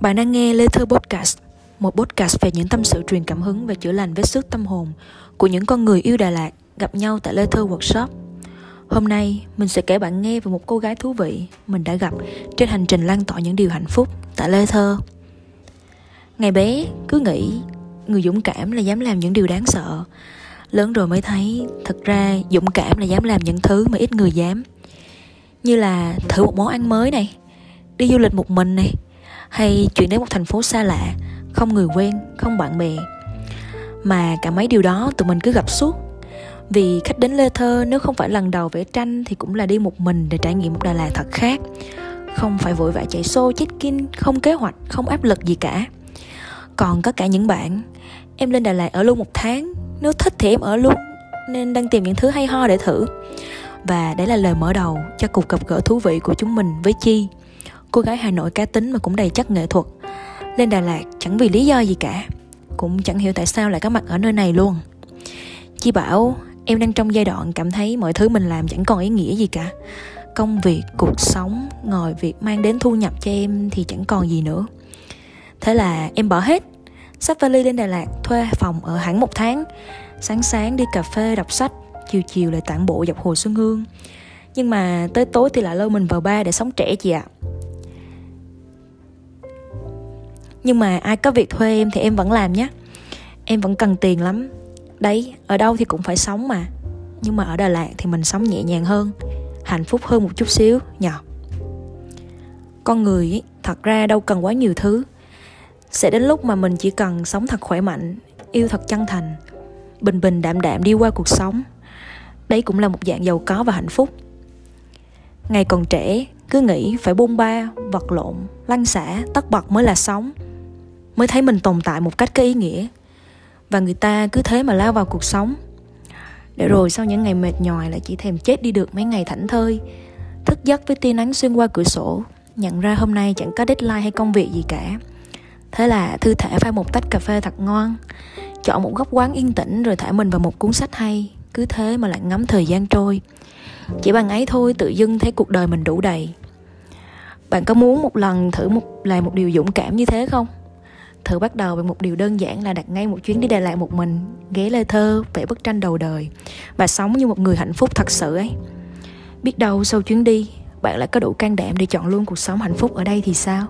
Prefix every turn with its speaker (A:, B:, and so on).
A: Bạn đang nghe Lê Thơ Podcast, một podcast về những tâm sự truyền cảm hứng và chữa lành vết sức tâm hồn của những con người yêu Đà Lạt gặp nhau tại Lê Thơ Workshop. Hôm nay, mình sẽ kể bạn nghe về một cô gái thú vị mình đã gặp trên hành trình lan tỏa những điều hạnh phúc tại Lê Thơ. Ngày bé, cứ nghĩ người dũng cảm là dám làm những điều đáng sợ. Lớn rồi mới thấy, thật ra dũng cảm là dám làm những thứ mà ít người dám. Như là thử một món ăn mới này, đi du lịch một mình này, hay chuyển đến một thành phố xa lạ, không người quen, không bạn bè. Mà cả mấy điều đó tụi mình cứ gặp suốt. Vì khách đến lê thơ nếu không phải lần đầu vẽ tranh thì cũng là đi một mình để trải nghiệm một đà lạt thật khác. Không phải vội vã chạy xô check-in không kế hoạch, không áp lực gì cả. Còn có cả những bạn, em lên đà lạt ở luôn một tháng, nếu thích thì em ở luôn, nên đang tìm những thứ hay ho để thử. Và đấy là lời mở đầu cho cuộc gặp gỡ thú vị của chúng mình với chi cô gái Hà Nội cá tính mà cũng đầy chất nghệ thuật. Lên Đà Lạt chẳng vì lý do gì cả Cũng chẳng hiểu tại sao lại có mặt ở nơi này luôn. Chi bảo em đang trong giai đoạn cảm thấy mọi thứ mình làm chẳng còn ý nghĩa gì cả. Công việc, cuộc sống, ngồi việc mang đến thu nhập cho em thì chẳng còn gì nữa. Thế là em bỏ hết sắp vali lên Đà Lạt thuê phòng ở hẳn một tháng. Sáng sáng đi cà phê đọc sách Chiều chiều lại tản bộ dọc hồ Xuân Hương. Nhưng mà tới tối thì lại lôi mình vào ba để sống trẻ chị ạ. à. Nhưng mà ai có việc thuê em thì em vẫn làm nhé. Em vẫn cần tiền lắm. Đấy ở đâu thì cũng phải sống mà. Nhưng mà ở đà lạt thì mình sống nhẹ nhàng hơn hạnh phúc hơn một chút xíu nhỏ con người ấy, thật ra đâu cần quá nhiều thứ. Sẽ đến lúc mà mình chỉ cần sống thật khỏe mạnh yêu thật chân thành bình bình đạm đạm đi qua cuộc sống. Đấy cũng là một dạng giàu có và hạnh phúc. Ngày còn trẻ cứ nghĩ phải bôn ba vật lộn lăn xả tất bật mới là sống mới thấy mình tồn tại một cách có ý nghĩa. Và người ta cứ thế mà lao vào cuộc sống. Để rồi sau những ngày mệt nhòi lại chỉ thèm chết đi được mấy ngày thảnh thơi. Thức giấc với tia nắng xuyên qua cửa sổ, nhận ra hôm nay chẳng có deadline hay công việc gì cả. Thế là thư thể pha một tách cà phê thật ngon, chọn một góc quán yên tĩnh rồi thả mình vào một cuốn sách hay. Cứ thế mà lại ngắm thời gian trôi. Chỉ bằng ấy thôi tự dưng thấy cuộc đời mình đủ đầy. Bạn có muốn một lần thử một làm một điều dũng cảm như thế không? Thử bắt đầu bằng một điều đơn giản là đặt ngay một chuyến đi Đà Lạt một mình Ghé lê thơ, vẽ bức tranh đầu đời Và sống như một người hạnh phúc thật sự ấy. Biết đâu sau chuyến đi Bạn lại có đủ can đảm để chọn luôn cuộc sống hạnh phúc ở đây thì sao?